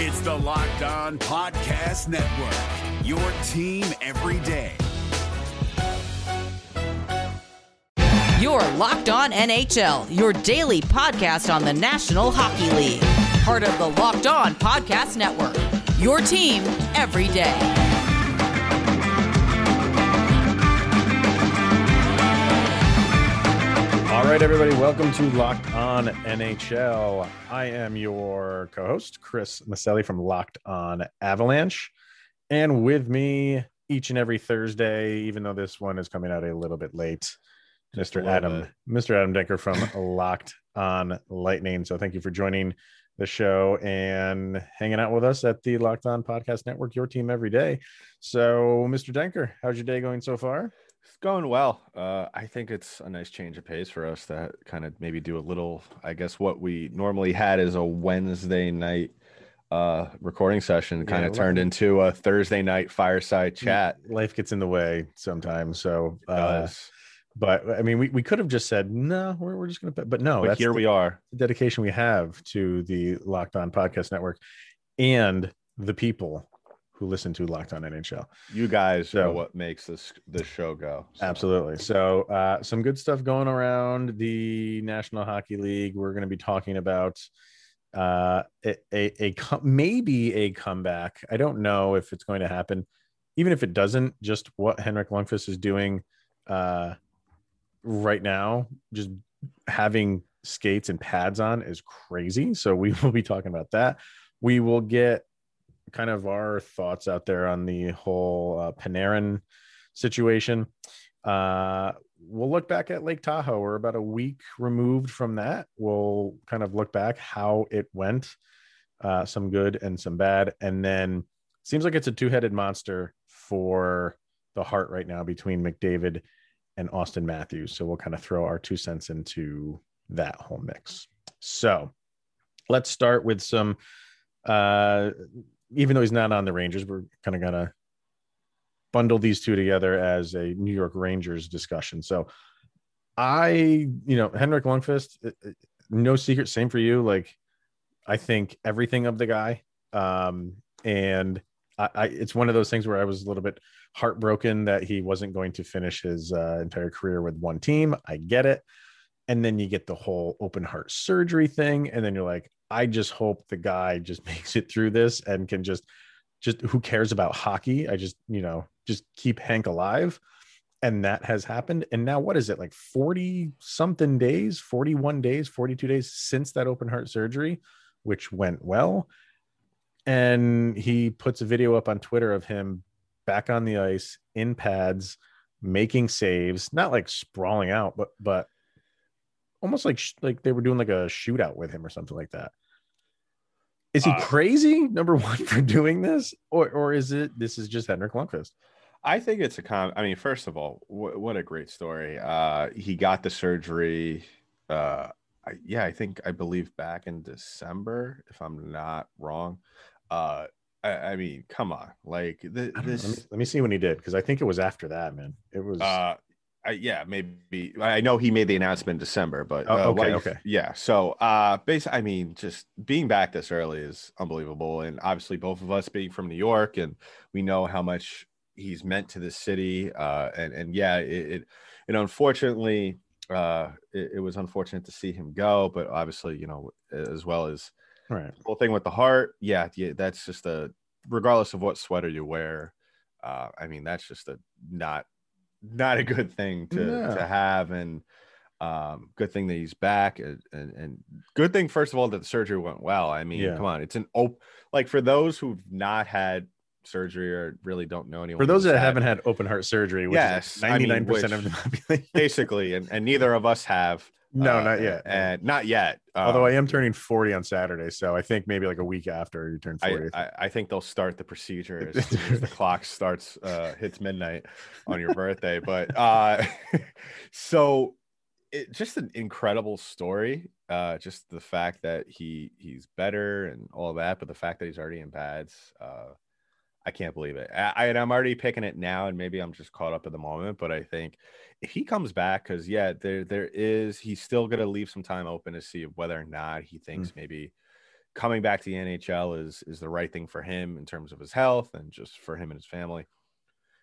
It's the Locked On Podcast Network, your team every day. Your Locked On NHL, your daily podcast on the National Hockey League. Part of the Locked On Podcast Network, your team every day. Right, everybody, welcome to Locked On NHL. I am your co host, Chris Maselli from Locked On Avalanche. And with me each and every Thursday, even though this one is coming out a little bit late, Just Mr. Adam, bit. Mr. Adam Denker from Locked On Lightning. So thank you for joining the show and hanging out with us at the Locked On Podcast Network, your team every day. So, Mr. Denker, how's your day going so far? It's going well. Uh, I think it's a nice change of pace for us to kind of maybe do a little. I guess what we normally had is a Wednesday night uh, recording session, kind Yeah, of turned into a Thursday night fireside chat. Life gets in the way sometimes. So, uh, but I mean, we, we could have just said, no, we're, we're just going to, but no, but that's here we are. The dedication we have to the Locked On Podcast Network and the people who listen to Locked On NHL. You guys So- are what makes this this show go. So, Absolutely. So, uh, some good stuff going around the National Hockey League. We're going to be talking about uh, a, a, a maybe a comeback. I don't know if it's going to happen. Even if it doesn't, just what Henrik Lundqvist is doing uh, right now, just having skates and pads on is crazy. So, we will be talking about that. We will get kind of our thoughts out there on the whole uh, Panarin situation. Uh, we'll look back at Lake Tahoe. We're about a week removed from that. We'll kind of look back how it went, uh, some good and some bad. And then seems like it's a two headed monster for the Hart right now between McDavid and Auston Matthews. So we'll kind of throw our two cents into that whole mix. So let's start with some, uh, even though he's not on the Rangers, we're kind of gonna bundle these two together as a New York Rangers discussion. So I, you know, Henrik Lundqvist, uh, uh, no secret, same for you. Like, I think everything of the guy. Um, and I, I, it's one of those things where I was a little bit heartbroken that he wasn't going to finish his uh, entire career with one team. I get it. And then you get the whole open heart surgery thing. And then you're like, I just hope the guy just makes it through this and can just, just who cares about hockey? I just, you know, just keep Hank alive. And that has happened. And now, what is it like 40 something days, 41 days, 42 days since that open heart surgery, which went well. And he puts a video up on Twitter of him back on the ice in pads, making saves, not like sprawling out, but, but almost like, sh- like they were doing like a shootout with him or something like that. Is he Uh, crazy? Number one for doing this, or or is it this is just Henrik Lundqvist? I think it's a com. I mean, first of all, wh- what a great story. Uh, he got the surgery. Uh, I, yeah, I think I believe back in December, if I'm not wrong. Uh, I, I mean, come on, like th- I know. this. Let me, let me see when he did because I think it was after that, man. It was Uh, I, yeah, maybe. I know he made the announcement in December, but Oh, uh, okay, like, okay. yeah. So, uh, basically, I mean, just being back this early is unbelievable, and obviously, both of us being from New York, and we know how much he's meant to the city. Uh, and and yeah, it, it and unfortunately, uh, it, it was unfortunate to see him go, but obviously, you know, as well as right. whole thing with the heart, yeah, yeah, that's just a regardless of what sweater you wear. Uh, I mean, that's just a not not a good thing to No. to have, and um, good thing that he's back, and, and and good thing first of all that the surgery went well. I mean, Yeah. come on, it's an op like for those who've not had surgery or really don't know anyone For those that had- haven't had open heart surgery, which Yes, is I mean, ninety nine percent of the population. basically, and, and neither of us have. No, uh, not yet. and not yet. Although I Um, am turning forty on Saturday, so I think maybe like a week after you turn forty. I, I think they'll start the procedure as as the clock starts uh hits midnight on your birthday but uh so it just an incredible story uh just the fact that he he's better and all that but the fact that he's already in pads uh I can't believe it. I, and I'm already picking it now, and maybe I'm just caught up at the moment. But I think if he comes back, because yeah, there there is he's still gonna leave some time open to see whether or not he hmm. thinks maybe coming back to the NHL is is the right thing for him in terms of his health and just for him and his family.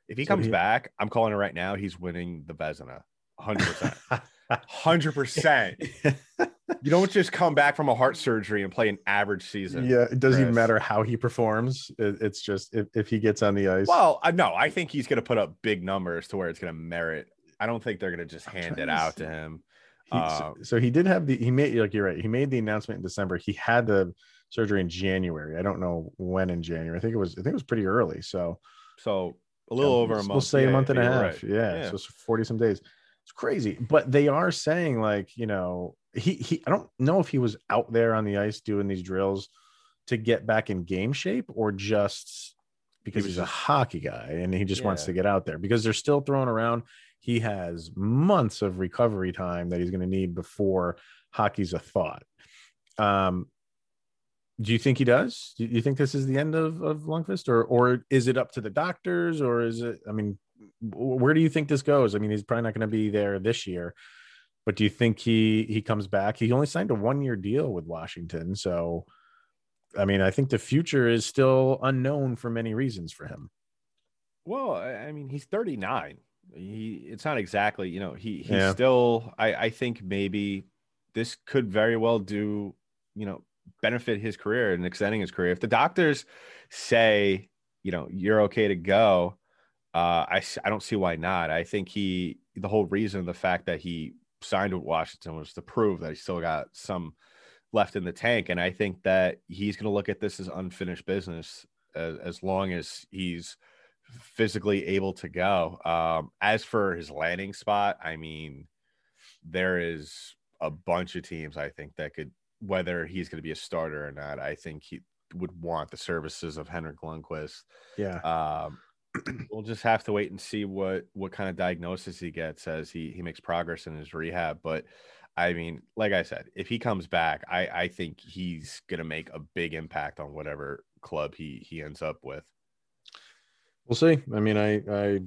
If he So comes he- back, I'm calling it right now. He's winning the Vezina, hundred percent, hundred percent. You don't just come back from a heart surgery and play an average season. yeah, it doesn't even matter how he performs. It, it's just if, if he gets on the ice. Well, I no, I think he's going to put up big numbers to where it's going to merit. I don't think they're going to just hand it to out see. to him. He, Uh, so, he did have the he made like you're right. He made the announcement in December. He had the surgery in January. I don't know when in January. I think it was I think it was pretty early. So So a little Yeah, over a we'll month. say a month and a half. right. Yeah, Yeah. so it's 40 some days. It's crazy. But they are saying like, you know, he he I don't know if he was out there on the ice doing these drills to get back in game shape or just because he's a hockey guy and he just wants to get out there because they're still throwing around he has months of recovery time that he's going to need before hockey's a thought. Um do you think he does? Do you think this is the end of of Lundqvist, or or is it up to the doctors, or is it? I mean, where do you think this goes? I mean, he's probably not going to be there this year, but do you think he he comes back? He only signed a one year deal with Washington, so I mean, I think the future is still unknown for many reasons for him. Well, I mean, he's 39. He it's not exactly, you know, he he's Yeah. still I I think maybe this could very well do, you know, benefit his career and extending his career. If the doctors say, you know, you're okay to go, uh I I don't see why not. I think he the whole reason the fact that he signed with Washington was to prove that he still got some left in the tank and I think that he's going to look at this as unfinished business as, as long as he's physically able to go. Um, as for his landing spot, I mean, there is a bunch of teams I think that could, whether he's going to be a starter or not, I think he would want the services of Henrik Lundqvist. Yeah, Um, we'll just have to wait and see what what kind of diagnosis he gets as he he makes progress in his rehab. But I mean, like I said, if he comes back, I I think he's going to make a big impact on whatever club he he ends up with. we'll see. I mean, I I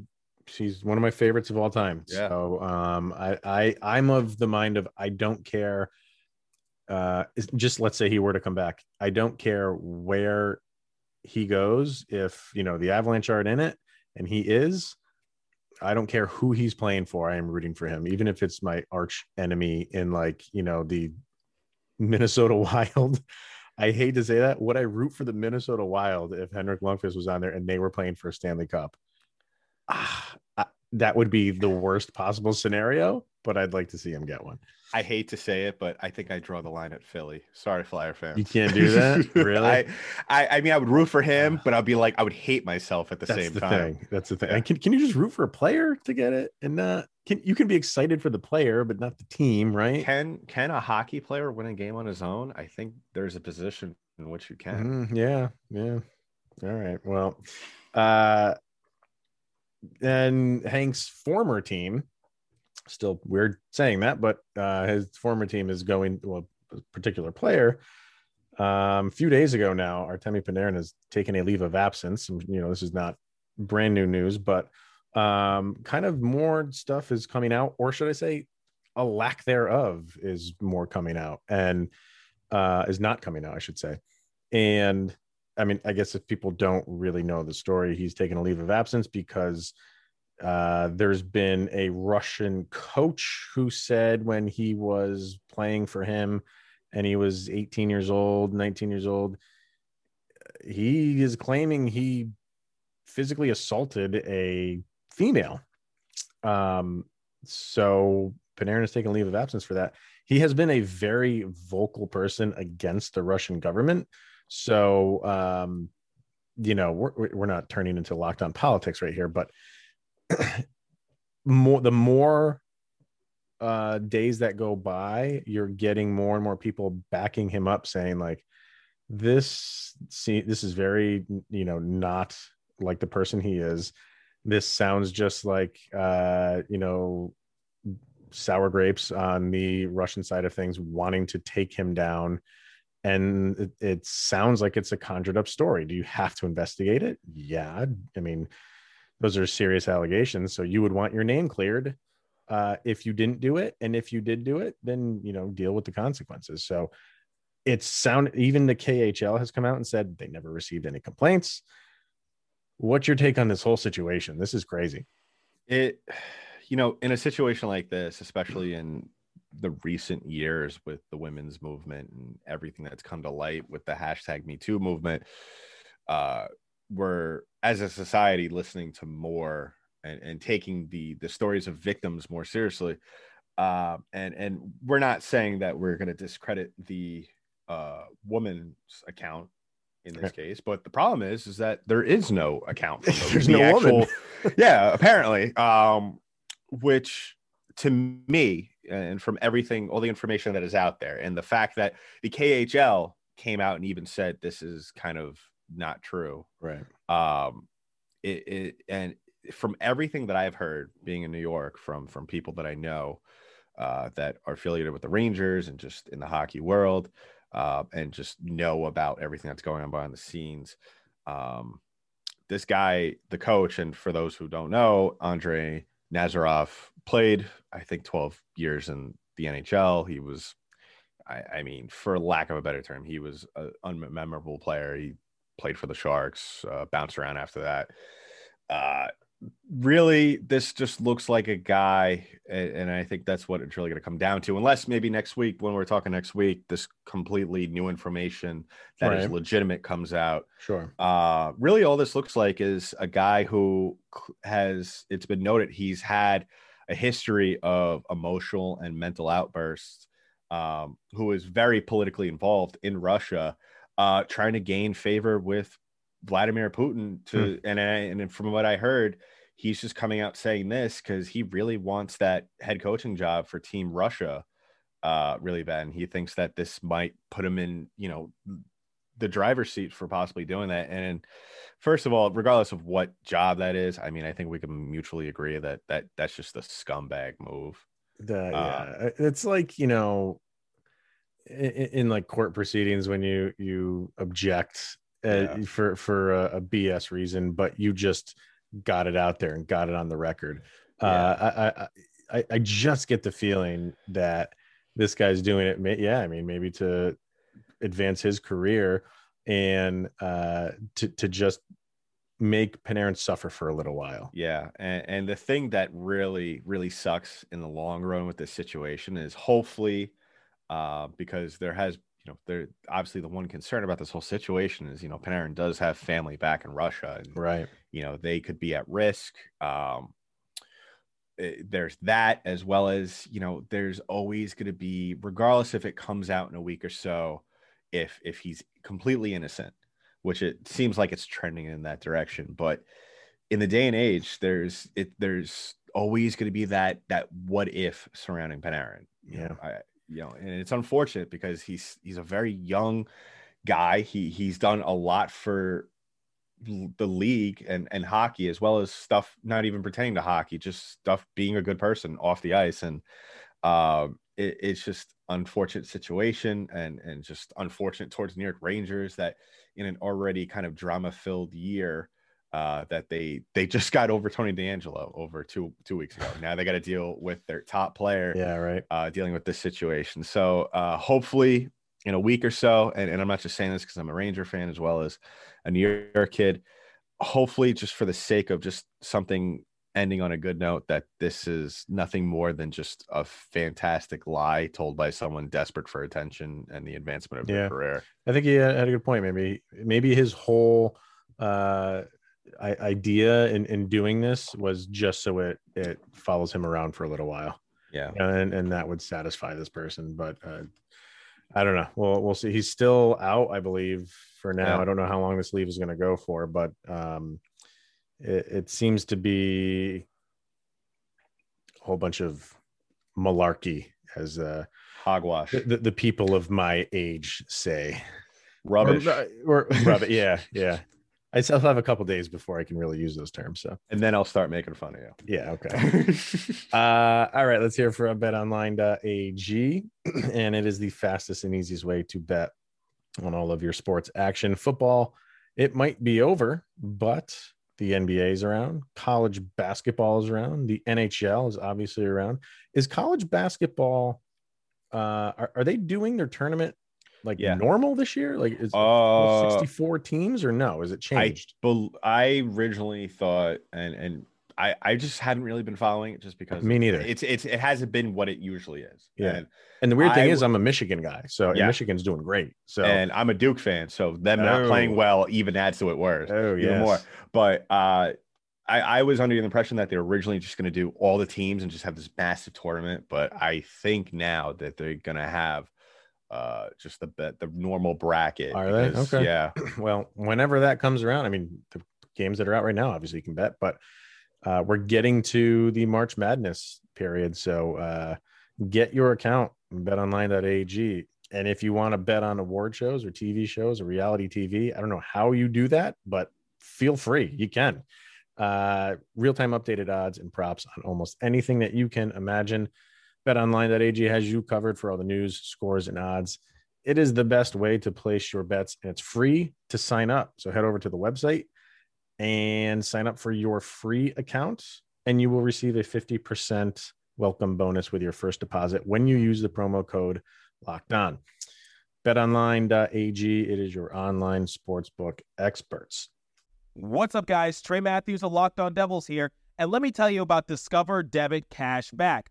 she's one of my favorites of all time. Yeah. So um, I I I'm of the mind of I don't care. Uh, just let's say he were to come back. I don't care where he goes. If you know the Avalanche aren't in it, and he is, I don't care who he's playing for. I am rooting for him, even if it's my arch enemy in like you know the Minnesota Wild. I hate to say that. Would I root for the Minnesota Wild if Henrik Lundqvist was on there and they were playing for a Stanley Cup? Ah, I- that would be the worst possible scenario, but I'd like to see him get one. I hate to say it, but I think I draw the line at Philly. Sorry, Flyer fans. You can't do that? Really? I, I, I mean, I would root for him, but I'd be like, I would hate myself at the That's same the time. thing. That's the thing. And can, can you just root for a player to get it and not can you can be excited for the player, but not the team, right? Can can a hockey player win a game on his own? I think there's a position in which you can. Mhm, yeah, yeah. All right. Well, uh and Hank's former team, still weird saying that, but uh his former team is going well, a particular player. Um, a few days ago now, Artemi Panarin has taken a leave of absence. And, you know, this is not brand new news, but um, kind of more stuff is coming out, or should I say, a lack thereof is more coming out and uh, is not coming out, I should say. And I mean, I guess if people don't really know the story, he's taken a leave of absence because uh, there's been a Russian coach who said when he was playing for him and he was 18 years old, 19 years old, he is claiming he physically assaulted a female. Um, so Panarin has taken leave of absence for that. He has been a very vocal person against the Russian government. So, um, you know, we're, we're not turning into lockdown politics right here, but more the more uh, days that go by, you're getting more and more people backing him up, saying like, "This, see, this is very, you know, not like the person he is. This sounds just like, uh, you know, sour grapes on the Russian side of things, wanting to take him down." And it, it sounds like it's a conjured up story. Do you have to investigate it? Yeah, I mean, those are serious allegations. So you would want your name cleared uh, if you didn't do it, and if you did do it, then you know deal with the consequences. So it's sound even the KHL has come out and said they never received any complaints. What's your take on this whole situation? This is crazy. It, you know, in a situation like this, especially in the recent years with the women's movement and everything that's come to light with the hashtag Me Too movement, uh, we're as a society listening to more and, and taking the the stories of victims more seriously. Uh, and and we're not saying that we're going to discredit the uh, woman's account in this case, but the problem is is that there is no account. There's the no woman. yeah, apparently. Um, which to me, and from everything, all the information that is out there, and the fact that the KHL came out and even said this is kind of not true. Right. Um, it, it and from everything that I've heard, being in New York, from from people that I know uh, that are affiliated with the Rangers and just in the hockey world, uh, and just know about everything that's going on behind the scenes. Um, this guy, the coach, and for those who don't know, Andrei Nazarov played, I think, 12 years in the NHL. He was, I, I mean, for lack of a better term, he was an unmemorable player. He played for the Sharks, uh, bounced around after that. Uh, really, this just looks like a guy, and, and I think that's what it's really going to come down to. Unless maybe next week, when we're talking next week, this completely new information that is Right. legitimate comes out. Sure. Uh, really, all this looks like is a guy who has, it's been noted, he's had a history of emotional and mental outbursts, um, who is very politically involved in Russia, uh, trying to gain favor with Vladimir Putin. To and I, and from what I heard, he's just coming out saying this because he really wants that head coaching job for Team Russia, uh, really bad. And he thinks that this might put him in, you know, the driver's seat for possibly doing that. And first of all, regardless of what job that is, I mean, I think we can mutually agree that that that's just a scumbag move. The, Uh, yeah, it's like you know, in, in like court proceedings when you you object uh, Yeah. for for a, a BS reason, but you just got it out there and got it on the record. Uh, I, I I I just get the feeling that this guy's doing it. Yeah, I mean, maybe to advance his career and uh, to to just make Panarin suffer for a little while. Yeah, and and the thing that really really sucks in the long run with this situation is hopefully, uh, because there has you know there obviously the one concern about this whole situation is you know Panarin does have family back in Russia and Right. you know they could be at risk. Um, eh, there's that as well as you know there's always going to be regardless if it comes out in a week or so if if he's completely innocent which it seems like it's trending in that direction but in the day and age there's it there's always going to be that that what if surrounding Panarin you know, I, you know and it's unfortunate because he's he's a very young guy. He he's done a lot for the league and and hockey as well as stuff not even pertaining to hockey just stuff being a good person off the ice. And um it, it's just unfortunate situation and and just unfortunate towards New York Rangers that in an already kind of drama filled year uh that they they just got over Tony DeAngelo over two two weeks ago now they got to deal with their top player Yeah. Right. uh, dealing with this situation. So uh, hopefully in a week or so, and, and I'm not just saying this because I'm a Ranger fan as well as a New York kid. Hopefully, just for the sake of just something ending on a good note, that this is nothing more than just a fantastic lie told by someone desperate for attention and the advancement of Yeah. their career. I think he had a good point. Maybe maybe his whole uh, idea in, in doing this was just so it it follows him around for a little while, Yeah. and and that would satisfy this person. But uh, I don't know. Well, we'll see. He's still out, I believe, for now. Yeah. I don't know how long this leave is going to go for, but um, it, it seems to be a whole bunch of malarkey, as uh, Hogwash. the, the, people of my age say. Rubbish. Or, or rubbish. Yeah, yeah. I still have a couple days before I can really use those terms. So and then I'll start making fun of you. yeah, okay. Uh, all right, let's hear from betonline.ag. and it is the fastest and easiest way to bet on all of your sports action. Football, it might be over, but the NBA is around. College basketball is around. The NHL is obviously around. Is college basketball, uh, are, are they doing their tournament like Yeah. normal this year? Like is Uh, 64 teams or no? Is it changed? Bel I originally thought, and and I I just hadn't really been following it just because Me neither. It's it's it hasn't been what it usually is. Yeah. And, and the weird thing I is, I'm a Michigan guy, so Yeah. Michigan's doing great. So and I'm a Duke fan, so them not playing Oh. well even adds to it worse. oh yes. more. But uh, I, I was under the impression that they're originally just going to do all the teams and just have this massive tournament. But I think now that they're going to have uh, just the bet the normal bracket. Are they? Okay. Yeah. well, whenever that comes around, I mean, the games that are out right now, obviously you can bet, but uh, we're getting to the March Madness period. So uh, get your account, betonline.ag. And if you want to bet on award shows or TV shows or reality TV, I don't know how you do that, but feel free. You can. Uh, Real time updated odds and props on almost anything that you can imagine. BetOnline.ag has you covered for all the news, scores, and odds it is the best way to place your bets and it's free to sign up. So head over to the website and sign up for your free account, and you will receive a 50% welcome bonus with your first deposit when you use the promo code locked on. BetOnline.ag, it is your online sportsbook experts. What's up, guys? Trey Matthews of Locked On Devils here, and let me tell you about Discover Debit Cash Back.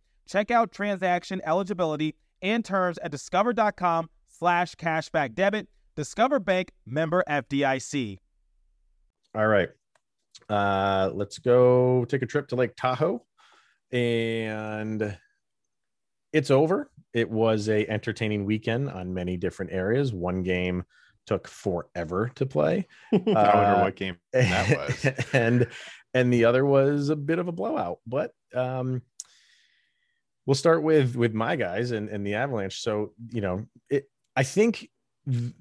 Check out transaction eligibility and terms at discover.com slash cashback debit. Discover Bank member FDIC. All right. Uh, let's go take a trip to Lake Tahoe. And it's over. It was a entertaining weekend on many different areas. One game took forever to play. I wonder Uh, what game that was. and and the other was a bit of a blowout. But um we'll start with with my guys and, and the Avalanche. So, you know, it I think it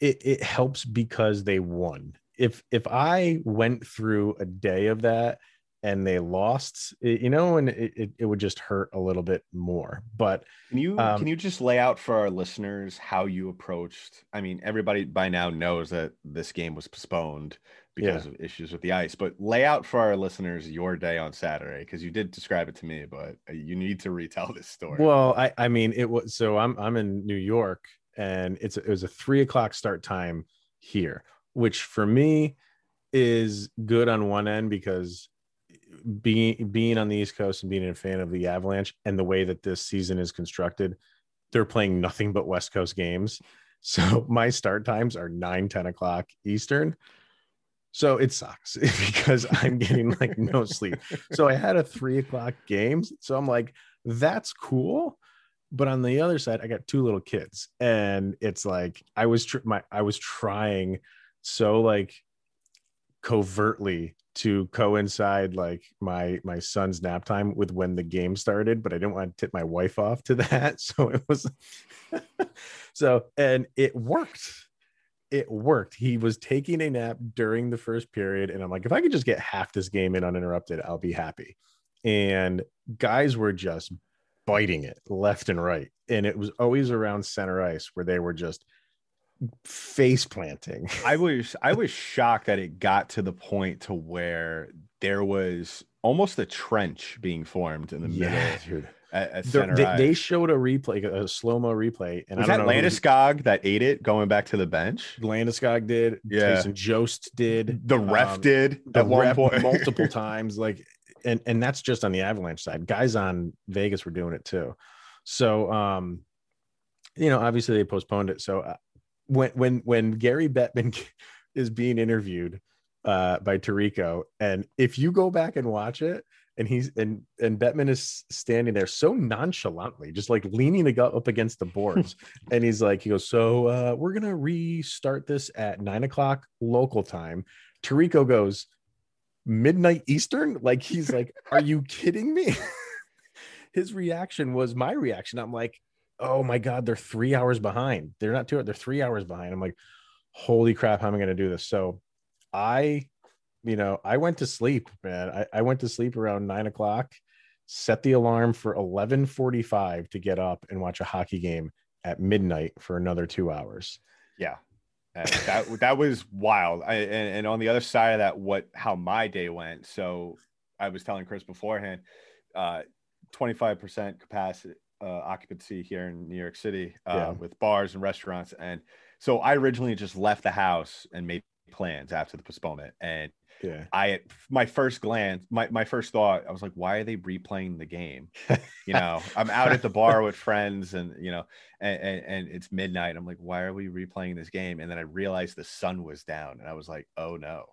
it helps because they won. If if I went through a day of that and they lost, it- you know, and it, it, it would just hurt a little bit more. But Can you Um, can you just lay out for our listeners how you approached? I mean, everybody by now knows that this game was postponed because of issues with the ice, but lay out for our listeners your day on Saturday because you did describe it to me, but uh, you need to retell this story. Well, I, I mean, it was so I'm I'm in New York, and it's it was a three o'clock start time here, which for me is good on one end because being being on the East Coast and being a fan of the Avalanche and the way that this season is constructed, they're playing nothing but West Coast games. So my start times are 9, 10 o'clock Eastern. So it sucks because I'm getting like no sleep. So I had a three o'clock game. So I'm like, that's cool. But on the other side, I got two little kids, and it's like I was tr- my I was trying so like covertly to coincide like my my son's nap time with when the game started, but I didn't want to tip my wife off to that. So it was so and it worked. It worked. He was taking a nap during the first period, and I'm like, if I could just get half this game in uninterrupted, I'll be happy. And guys were just biting it left and right. And it was always around center ice where they were just face planting. I was I was shocked that it got to the point to where there was almost a trench being formed in the middle dude. At, at They, they showed a replay, a slow mo replay, and was I that don't who- Landeskog that ate it going back to the bench? Landeskog did. Yeah. Tyson Jost did. The ref um, did the at one ref point multiple times. Like, and and that's just on the Avalanche side. Guys on Vegas were doing it too. So, um, you know, obviously they postponed it. So uh, when when when Gary Bettman is being interviewed uh, by Tirico, and if you go back and watch it, and he's and and Bettman is standing there so nonchalantly, just like leaning up against the boards, and he's like, he goes, so uh, we're gonna restart this at nine o'clock local time. Tirico goes midnight Eastern, like he's like, are you kidding me? His reaction was my reaction. I'm like, oh my god, they're three hours behind. They're not two, they're three hours behind. I'm like, holy crap, how am I to do this? So I, you know, I went to sleep, man. I, I went to sleep around nine o'clock, set the alarm for 11:45 to get up and watch a hockey game at midnight for another two hours. Yeah. That that was wild. I, and, and on the other side of that, what how my day went. So I was telling Chris beforehand, uh, 25% capacity uh, occupancy here in New York City uh, Yeah. with bars and restaurants. And so I originally just left the house and made plans after the postponement. And Yeah. I, my first glance, my, my first thought, I was like, why are they replaying the game? You know, I'm out at the bar with friends and, you know, and, and, and it's midnight. I'm like, why are we replaying this game? And then I realized the sun was down and I was like, oh no,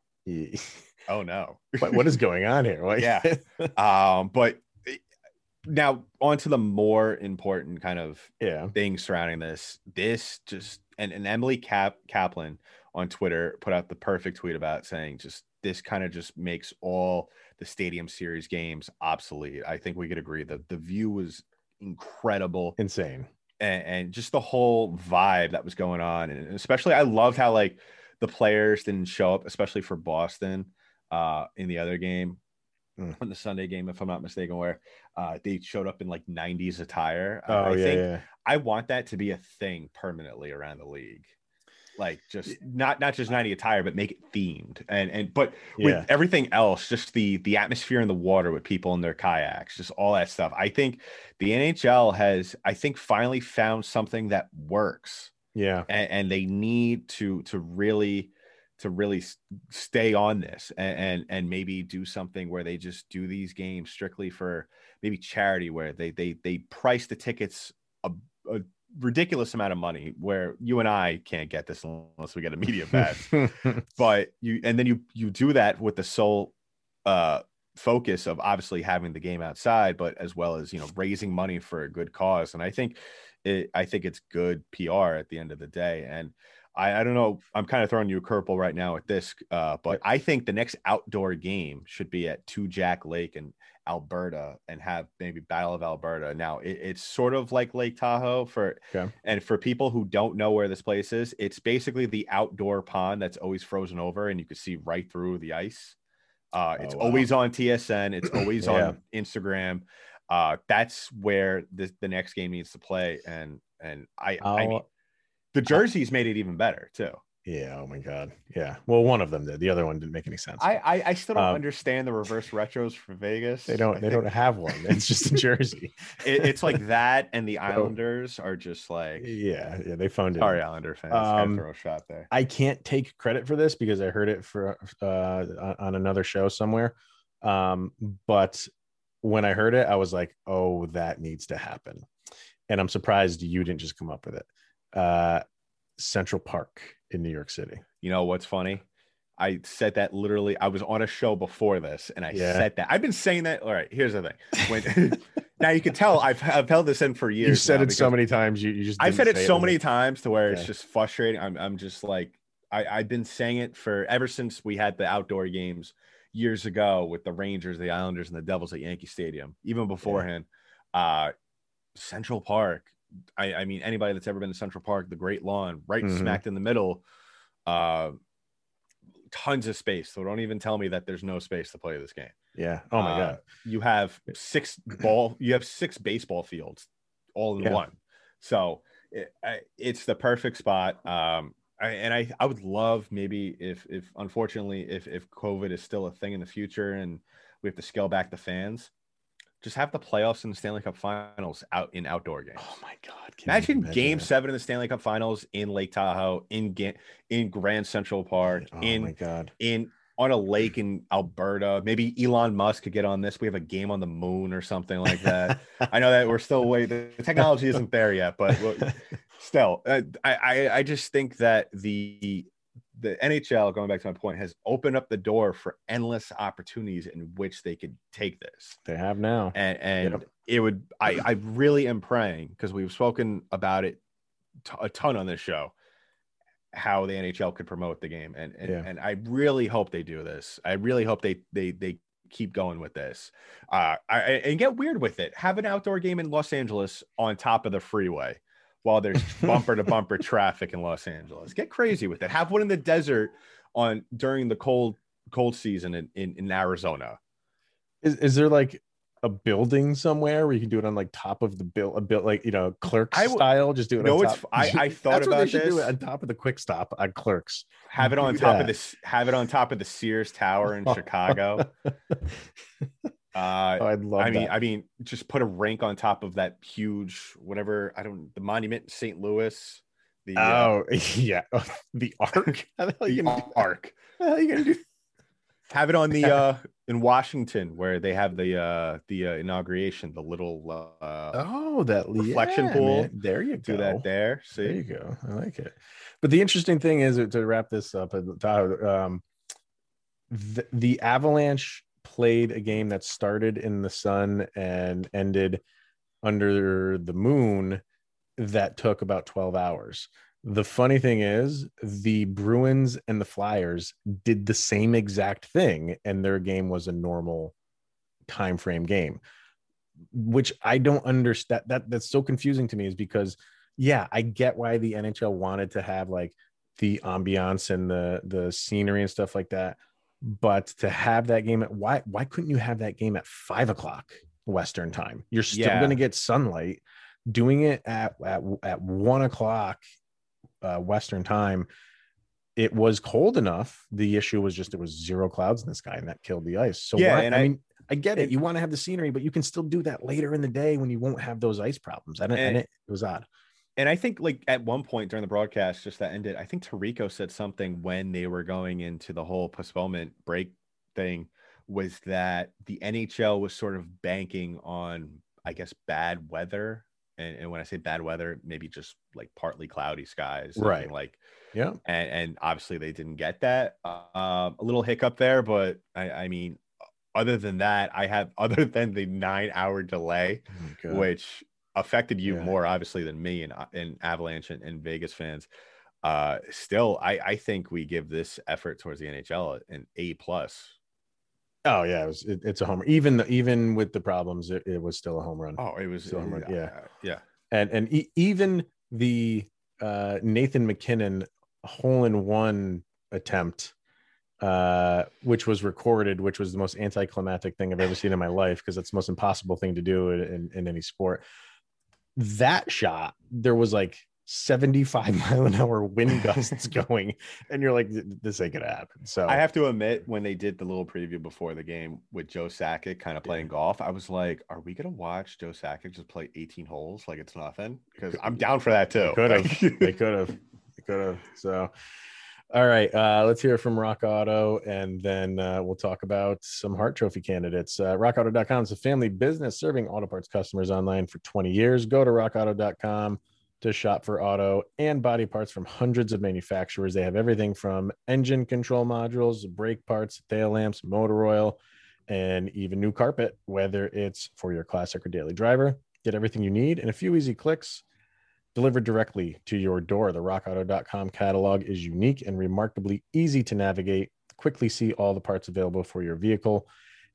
oh no. what, what is going on here? What- Yeah. Um, but eh, now on to the more important kind of yeah. things surrounding this. This just and, and Emily Cap Kaplan on Twitter put out the perfect tweet about saying just this kind of just makes all the stadium series games obsolete. I think we could agree that the view was incredible Insane. and, and just the whole vibe that was going on. And especially I loved how like the players didn't show up, especially for Boston uh in the other game. Mm. In the Sunday game, if I'm not mistaken, where uh, they showed up in like 90s attire. Oh I yeah, think yeah. I want that to be a thing permanently around the league. Like just not not just 90 attire, but make it themed. And and but Yeah. with everything else, just the the atmosphere in the water with people in their kayaks, just all that stuff. I think the NHL has, I think, finally found something that works, Yeah. and, and they need to to really to really stay on this and, and and maybe do something where they just do these games strictly for maybe charity, where they they they price the tickets a, a ridiculous amount of money, where you and I can't get this unless we get a media pass but you and then you you do that with the sole uh focus of obviously having the game outside but as well as you know raising money for a good cause. And i think it i think it's good pr at the end of the day. And i i don't know i'm kind of throwing you a curveball right now at this uh but i think the next outdoor game should be at two jack lake in alberta and have maybe battle of alberta now it, it's sort of like lake tahoe for Okay. and for people who don't know where this place is, it's basically the outdoor pond that's always frozen over and you can see right through the ice. Uh, it's Oh, wow. always on TSN, it's always Yeah. on Instagram. Uh, that's where the, the next game needs to play. And and I, I mean, the jerseys made it even better too. Yeah. Oh my god. Yeah. Well, one of them did. The other one didn't make any sense. I I, I still don't Um, understand the reverse retros for Vegas. they don't. I They think don't have one. It's just a jersey. it, it's like that, and the Islanders are just like. yeah. Yeah. They found it. Sorry, Islander fans. Um, throw a shot there. I can't take credit for this because I heard it for uh, on- on another show somewhere. Um, but when I heard it, I was like, "Oh, that needs to happen," and I'm surprised you didn't just come up with it. Uh, Central Park in New York City. You know what's funny? I said that literally. I was on a show before this, and I Yeah. said that. I've been saying that. All right, here's the thing. When now you can tell I've I've held this in for years. You said it so many times. You, you just I've said it so was many times to where it's just frustrating. I'm I'm just like I I've been saying it for ever since we had the outdoor games years ago with the Rangers, the Islanders, and the Devils at Yankee Stadium. Even beforehand, uh, Central Park. I, I mean, anybody that's ever been to Central Park, the Great Lawn, right Mhm. smacked in the middle, uh, tons of space. So don't even tell me that there's no space to play this game. Yeah. Oh my Uh, god. You have six ball, you have six baseball fields all in Yeah. one. So it, I, it's the perfect spot. Um, I, and I, I would love maybe if, if unfortunately, if, if COVID is still a thing in the future and we have to scale back the fans, just have the playoffs and the Stanley Cup finals out in outdoor games. Oh my god. Can you Imagine game that? seven in the Stanley Cup finals in Lake Tahoe, in, Ga- in Grand Central Park, Oh in my god. in on a lake in Alberta. Maybe Elon Musk could get on this. We have a game on the moon or something like that. I know that we're still way the technology isn't there yet, but we'll- still, uh, I, I I just think that the the NHL, going back to my point, has opened up the door for endless opportunities in which they could take this they have now. and and Yep. it would I I really am praying because we've spoken about it t- a ton on this show how the NHL could promote the game and and, Yeah. and I really hope they do this. I really hope they they they keep going with this. Uh, I, and get weird with it. Have an outdoor game in Los Angeles on top of the freeway while there's bumper to bumper traffic in Los Angeles. Get crazy with it. Have one in the desert on during the cold cold season in, in, in Arizona. Is, is there like a building somewhere where you can do it on like top of the bill a bit like you know clerks w- style just do it No, on it's top. I, I thought about should do it on top of the quick stop on clerks have it on do top of that. this have it on top of the Sears Tower in Chicago. Uh, oh, i'd love I mean, that. I mean, just put a rank on top of that huge whatever. I don't the monument in St. Louis. The uh, oh yeah the arc how the hell you the gonna do arc. how hell you gonna do Have it on the uh in Washington where they have the uh the uh, inauguration, the little uh oh that reflection yeah, pool. man. there you do go that there. There you go. I like it. But the interesting thing is to wrap this up, um, the, the Avalanche played a game that started in the sun and ended under the moon that took about 12 hours. The funny thing is, the Bruins and the Flyers did the same exact thing, and their game was a normal time frame game, which I don't understand. That that's so confusing to me, is because yeah, I get why the NHL wanted to have like the ambiance and the the scenery and stuff like that. But to have that game at why why couldn't you have that game at five o'clock Western time? You're still Yeah. going to get sunlight. Doing it at at, at one o'clock uh, Western time, it was cold enough. The issue was just it was zero clouds in the sky, and that killed the ice. So Yeah, why- and I I- mean, I get it. You want to have the scenery, but you can still do that later in the day when you won't have those ice problems. I. And And- it, it was odd. And I think like at one point during the broadcast, just that ended. I think Tirico said something when they were going into the whole postponement break thing was that the NHL was sort of banking on, I guess, bad weather. And, and when I say bad weather, maybe just like partly cloudy skies, Right. Like Yeah. and and obviously they didn't get that. Um, a little hiccup there, but I, I mean, other than that, I have other than the nine hour delay, which affected you Yeah. more obviously than me and and Avalanche and, and Vegas fans. Uh, still, I I think we give this effort towards the NHL an A plus. Oh yeah, it was. It, it's a homer. Even the, even with the problems, it, it was still a home run. Oh, it was Still, uh, yeah. yeah. And and e- even the uh, Nathan MacKinnon hole in one attempt, uh, which was recorded, which was the most anticlimactic thing I've ever seen in my life because it's the most impossible thing to do in, in, in any sport. That shot, there was like 75 mile an hour wind gusts going, and you're like, this ain't gonna happen. So I have to admit, when they did the little preview before the game with Joe Sakic kind of playing golf, I was like, "Are we gonna watch Joe Sakic just play 18 holes like it's nothing?" Because I'm down for that too. could have they could have they could have so all right uh let's hear from rock auto and then uh, we'll talk about some Hart trophy candidates. Uh, rockauto.com is a family business serving auto parts customers online for 20 years. Go to rockauto.com to shop for auto and body parts from hundreds of manufacturers. They have everything from engine control modules brake parts tail lamps motor oil and even new carpet whether it's for your classic or daily driver. Get everything you need in a few easy clicks delivered directly to your door. The rockauto.com catalog is unique and remarkably easy to navigate. Quickly see all the parts available for your vehicle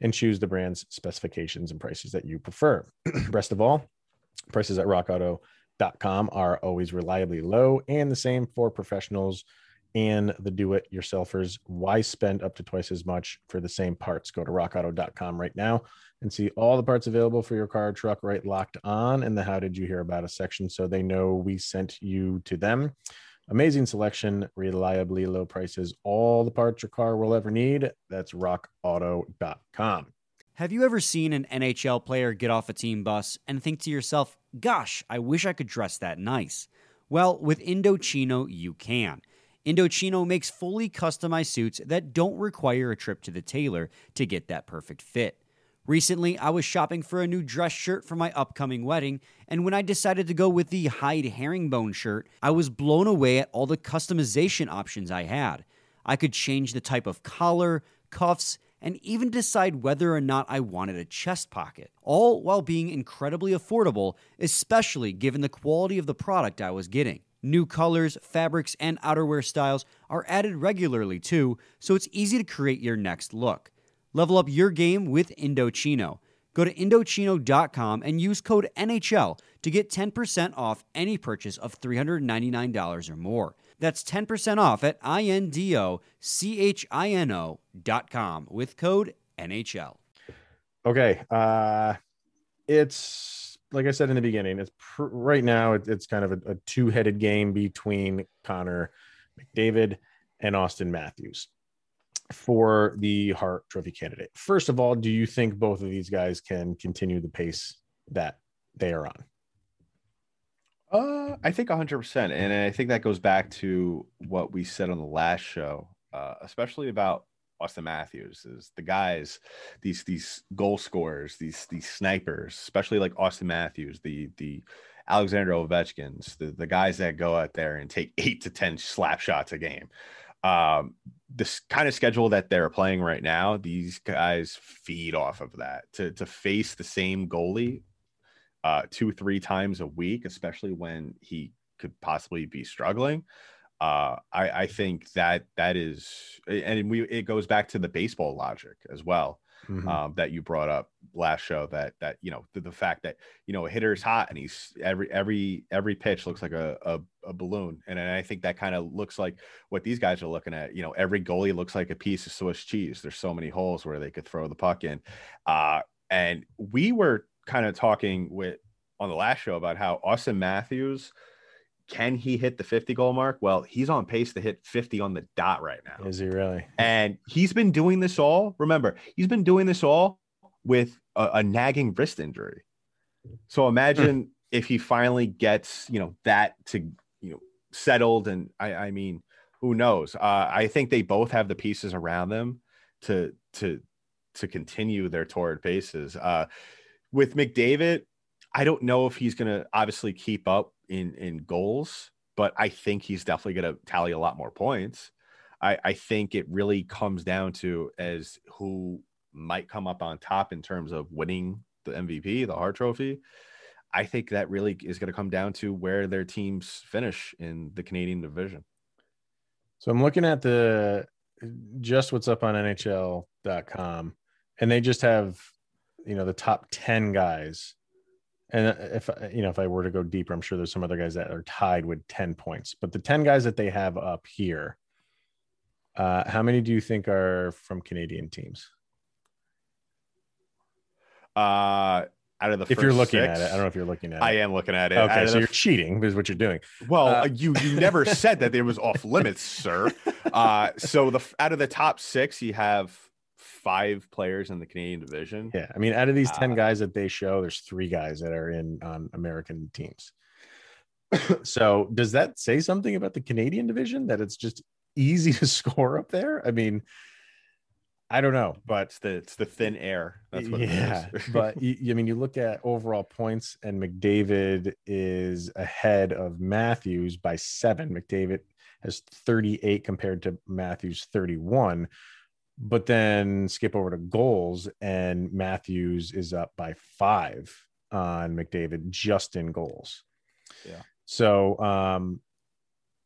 and choose the brand's specifications and prices that you prefer. Best of all, prices at rockauto.com are always reliably low and the same for professionals and the do it yourselfers. Why spend up to twice as much for the same parts? Go to rockauto.com right now and see all the parts available for your car or truck right locked on in the how did you hear about us section so they know we sent you to them amazing selection reliably low prices all the parts your car will ever need that's rockauto.com Have you ever seen an NHL player get off a team bus and think to yourself, gosh, I wish I could dress that nice? Well, with Indochino, you can. Indochino makes fully customized suits that don't require a trip to the tailor to get that perfect fit. Recently, I was shopping for a new dress shirt for my upcoming wedding, and when I decided to go with the Hyde herringbone shirt, I was blown away at all the customization options I had. I could change the type of collar, cuffs, and even decide whether or not I wanted a chest pocket, all while being incredibly affordable, especially given the quality of the product I was getting. New colors, fabrics, and outerwear styles are added regularly too, so it's easy to create your next look. Level up your game with Indochino. Go to Indochino.com and use code NHL to get 10% off any purchase of $399 or more. That's 10% off at I-N-D-O-C-H-I-N-O.com with code NHL. Okay. Uh, it's like I said in the beginning. It's pr- right now. It, it's kind of a, a two-headed game between Connor McDavid and Auston Matthews for the Hart Trophy candidate. First of all, do you think both of these guys can continue the pace that they are on? Uh, I think 100%. And I think that goes back to what we said on the last show, uh, especially about Auston Matthews is the guys, these these goal scorers, these these snipers, especially like Auston Matthews, the the Alexander Ovechkins, the, the guys that go out there and take eight to ten slap shots a game. Um, this kind of schedule that they're playing right now, these guys feed off of that to to face the same goalie uh, two three times a week, especially when he could possibly be struggling uh, I, I think that that is, and we it goes back to the baseball logic as well Mhm. um, that you brought up last show. That that you know the, the fact that you know a hitter's hot and he's every every every pitch looks like a a, a balloon, and I think that kind of looks like what these guys are looking at. You know, every goalie looks like a piece of Swiss cheese. There's so many holes where they could throw the puck in, uh, and we were kind of talking with on the last show about how Auston Matthews can he hit the 50 goal mark? Well, he's on pace to hit 50 on the dot right now. Is he really? And he's been doing this all. Remember, he's been doing this all with a, a nagging wrist injury. So imagine if he finally gets, you know, that to, you know, settled. And I, I mean, who knows? Uh, I think they both have the pieces around them to, to, to continue their torrid paces. Uh, with McDavid, I don't know if he's going to obviously keep up in in goals, but I think he's definitely going to tally a lot more points. I, I think it really comes down to as who might come up on top in terms of winning the MVP, the Hart Trophy. I think that really is going to come down to where their teams finish in the Canadian division. So I'm looking at the just what's up on NHL.com, and they just have, you know, the top 10 guys. And if you know, if I were to go deeper, I'm sure there's some other guys that are tied with 10 points. But the 10 guys that they have up here, uh, how many do you think are from Canadian teams? Uh, out of the If you're looking six, at it, I don't know if you're looking at it. I am looking at it. Okay, so the you're cheating is what you're doing. Well, Uh, you you never said that it was off limits, sir. Uh, so the out of the top six, you have five players in the Canadian division. Yeah, I mean, out of these ten Uh, guys that they show, there's three guys that are in on American teams. so, does that say something about the Canadian division that it's just easy to score up there? I mean, I don't know, but It's the it's the thin air. That's what yeah, it is. but you, I mean, you look at overall points, and McDavid is ahead of Matthews by seven. McDavid has 38 compared to Matthews 31. But then skip over to goals, and Matthews is up by five on McDavid just in goals. Yeah. So um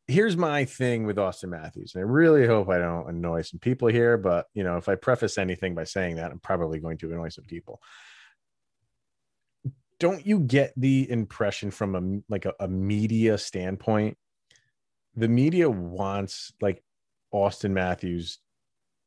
here's my thing with Auston Matthews. And I really hope I don't annoy some people here, but you know, if I preface anything by saying that, I'm probably going to annoy some people. Don't you get the impression from a like a, a media standpoint? The media wants like Auston Matthews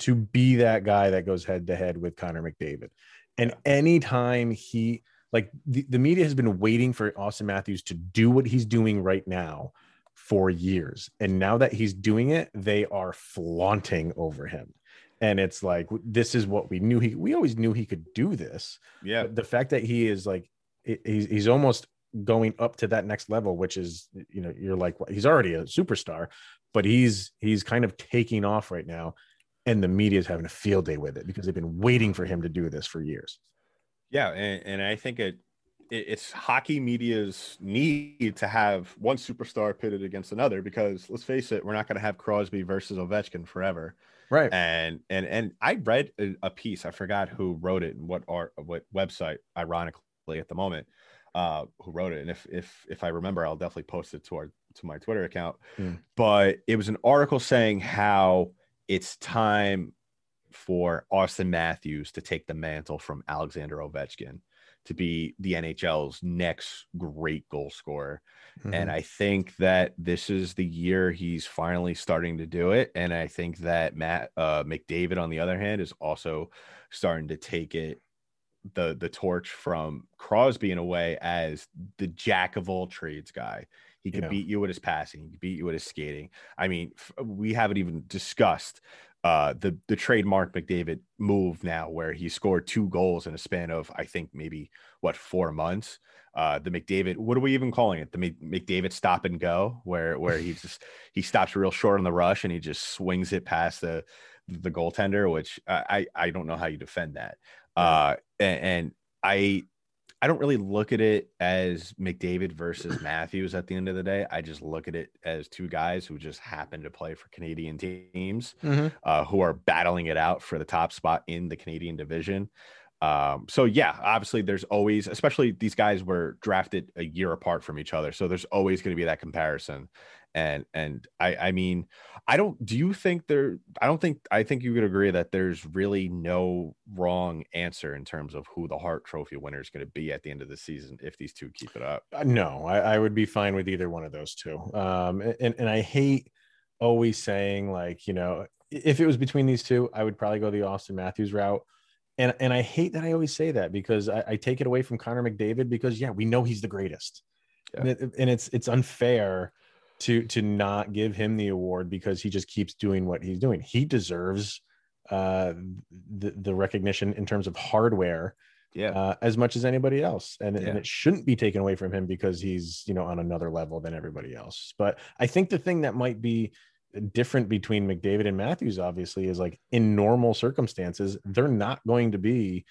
to be that guy that goes head to head with Connor McDavid. And anytime he like the, the media has been waiting for Auston Matthews to do what he's doing right now for years. And now that he's doing it, they are flaunting over him. And it's like this is what we knew he we always knew he could do this. yeah, But the fact that he is like he's he's almost going up to that next level, which is you know, you're like he's already a superstar, but he's he's kind of taking off right now. And the media is having a field day with it because they've been waiting for him to do this for years. yeah, and, and I think it, it it's hockey media's need to have one superstar pitted against another because let's face it, we're not going to have Crosby versus Ovechkin forever. Right. and and and I read a, piece. I forgot who wrote it and what art, what website. Ironically, at the moment, uh, who wrote it. And if if if I remember, I'll definitely post it to our to my Twitter account. Hmm. But it was an article saying how it's time for Auston Matthews to take the mantle from Alexander Ovechkin to be the NHL's next great goal scorer. Mm-hmm. And I think that this is the year he's finally starting to do it. And I think that Matt uh, McDavid, on the other hand, is also starting to take it the the torch from Crosby in a way as the jack of all trades guy. He could Yeah. beat you with his passing. He could beat you with his skating. I mean, f- we haven't even discussed uh, the the trademark McDavid move now, where he scored two goals in a span of I think maybe what four months. Uh, the McDavid, what are we even calling it? The McDavid stop and go, where where he just he stops real short on the rush and he just swings it past the the goaltender, which I I I don't know how you defend that. Uh, and, and I I don't really look at it as McDavid versus Matthews at the end of the day. I just look at it as two guys who just happen to play for Canadian teams Mhm. uh, who are battling it out for the top spot in the Canadian division. Um, so yeah, obviously there's always, especially these guys were drafted a year apart from each other, so there's always going to be that comparison. And and I I mean, I don't. Do you think there? I don't think. I think you would agree that there's really no wrong answer in terms of who the Hart Trophy winner is going to be at the end of the season if these two keep it up. Uh, no, I, I would be fine with either one of those two. Um, and and I hate always saying like you know if it was between these two, I would probably go the Auston Matthews route. And and I hate that I always say that because I, I take it away from Connor McDavid because yeah, we know he's the greatest, Yeah. and, it- and it's it's unfair to to not give him the award because he just keeps doing what he's doing. He deserves uh the, the recognition in terms of hardware Yeah. uh, as much as anybody else and, Yeah. and it shouldn't be taken away from him because he's you know on another level than everybody else but i think the thing that might be different between mcdavid and matthews obviously is like in normal circumstances they're not going to be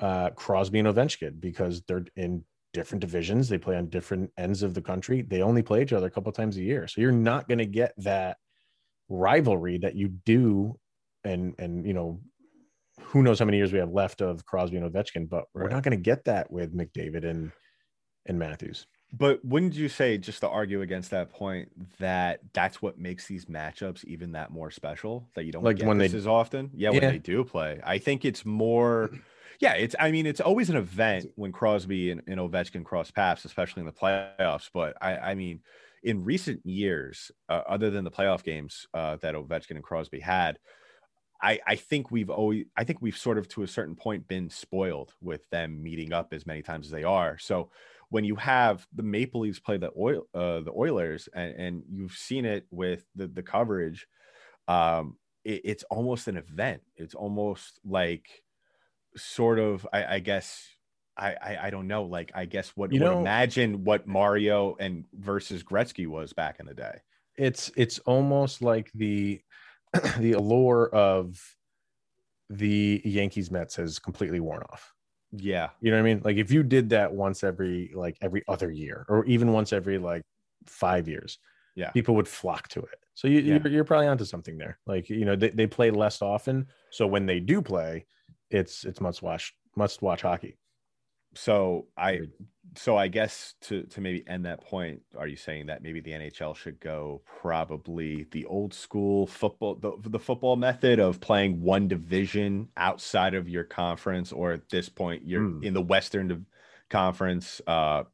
uh crosby and ovechkin because they're in different divisions they play on different ends of the country they only play each other a couple times a year so you're not going to get that rivalry that you do and and you know who knows how many years we have left of Crosby and Ovechkin, but we're Right. not going to get that with McDavid and and Matthews. But wouldn't you say, just to argue against that point, that that's what makes these matchups even that more special? That you don't Like get when this they- as often? Yeah, when Yeah. they do play. I think it's more. Yeah, it's. I mean, it's always an event when Crosby and, and Ovechkin cross paths, especially in the playoffs. But I, I mean, in recent years, uh, other than the playoff games uh, that Ovechkin and Crosby had, I, I think we've always I think we've sort of to a certain point been spoiled with them meeting up as many times as they are. So when you have the Maple Leafs play the oil uh, the Oilers and, and you've seen it with the the coverage, um, it, it's almost an event. It's almost like sort of I, I guess I, I I don't know like I guess what You would know- imagine what Mario and versus Gretzky was back in the day. It's it's almost like the the allure of the Yankees Mets has completely worn off. Yeah, You know what I mean? Like if you did that once every like every other year or even once every like 5 years. Yeah. People would flock to it. So you Yeah. you're, you're probably onto something there. Like you know they, they play less often, so when they do play, it's it's must watch must watch hockey. So I. so I guess to to maybe end that point, are you saying that maybe the NHL should go probably the old school football the, the football method of playing one division outside of your conference or at this point you're Hmm. in the Western Conference uh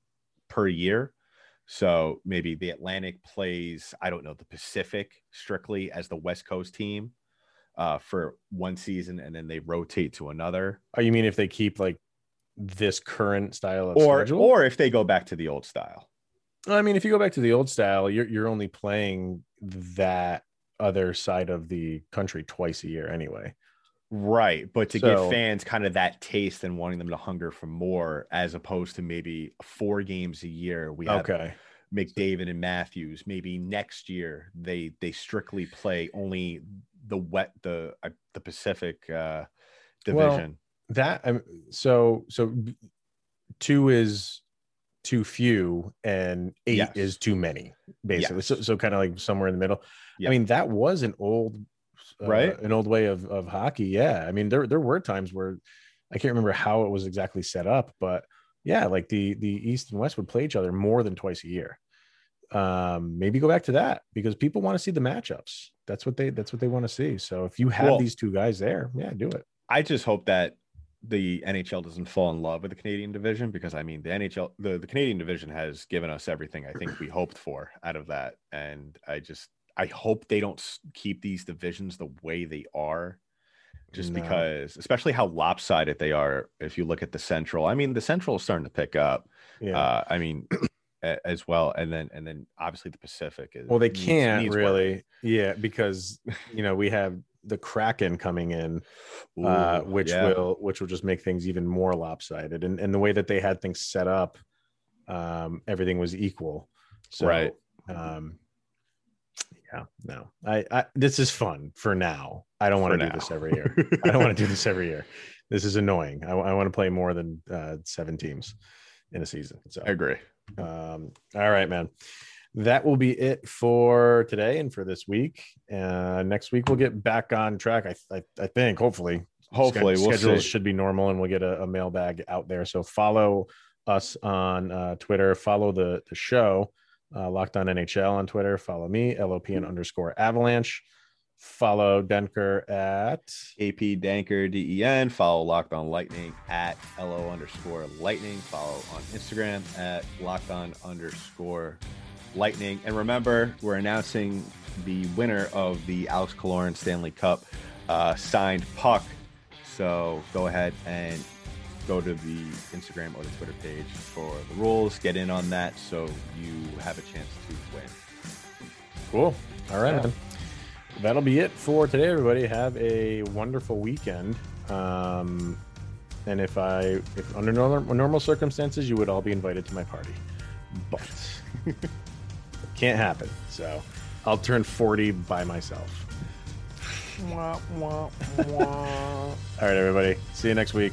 per year. So maybe the Atlantic plays, I don't know, the Pacific strictly as the West Coast team uh for one season and then they rotate to another. Oh, you mean if they keep like this current style of Or schedule? or if they go back to the old style. I mean, if you go back to the old style, you're you're only playing that other side of the country twice a year anyway. Right. But to So- give fans kind of that taste and wanting them to hunger for more, as opposed to maybe four games a year, we have Okay. McDavid and Matthews. Maybe next year they they strictly play only the wet the uh, the Pacific uh, Well, division. That um, so so two is too few and eight Yes. is too many, basically. Yes. So so kind of like somewhere in the middle. Yeah. I mean, that was an old uh, Right? an old way of of hockey. Yeah. I mean, there there were times where I can't remember how it was exactly set up, but yeah, like the the East and West would play each other more than twice a year. um, maybe go back to that because people want to see the matchups. That's what they that's what they want to see. So if you have Well- these two guys there, yeah, do it. I just hope that the NHL doesn't fall in love with the Canadian division because I mean the NHL the, the Canadian division has given us everything I think we hoped for out of that and I just I hope they don't keep these divisions the way they are just No. because especially how lopsided they are if you look at the central I mean the central is starting to pick up Yeah. uh I mean as well and then and then obviously the Pacific is well, they can't needs work. really. Yeah, because you know we have the Kraken coming in, uh, Ooh, which yeah. will which will just make things even more lopsided. And and the way that they had things set up, um, everything was equal. So, Right. Um, yeah, no, I, I this is fun for now. I don't want to do this every year. I don't want to do this every year. This is annoying. I, want to play more than uh, seven teams in a season. So I agree um, all right, man. That will be it for today and for this week. Uh, next week we'll get back on track. I, I, I think, hopefully, Hopefully, we'll schedules see. should be normal and we'll get a, a mailbag out there. So follow us on uh, Twitter. Follow the the show, uh, Locked On NHL on Twitter. Follow me, LOP and underscore Avalanche. Follow Denker at AP Danker DEN. Follow Locked On Lightning at LO underscore lightning. Follow on Instagram at Locked On underscore lightning. And remember, we're announcing the winner of the Alex Killorn Stanley Cup uh, signed puck. So go ahead and go to the Instagram or the Twitter page for the rules. Get in on that so you have a chance to win. Cool. All right, Yeah. man. That'll be it for today, everybody. Have a wonderful weekend. Um, and if I, if under normal, normal circumstances, you would all be invited to my party, but it can't happen. So I'll turn 40 by myself. all right, everybody. See you next week.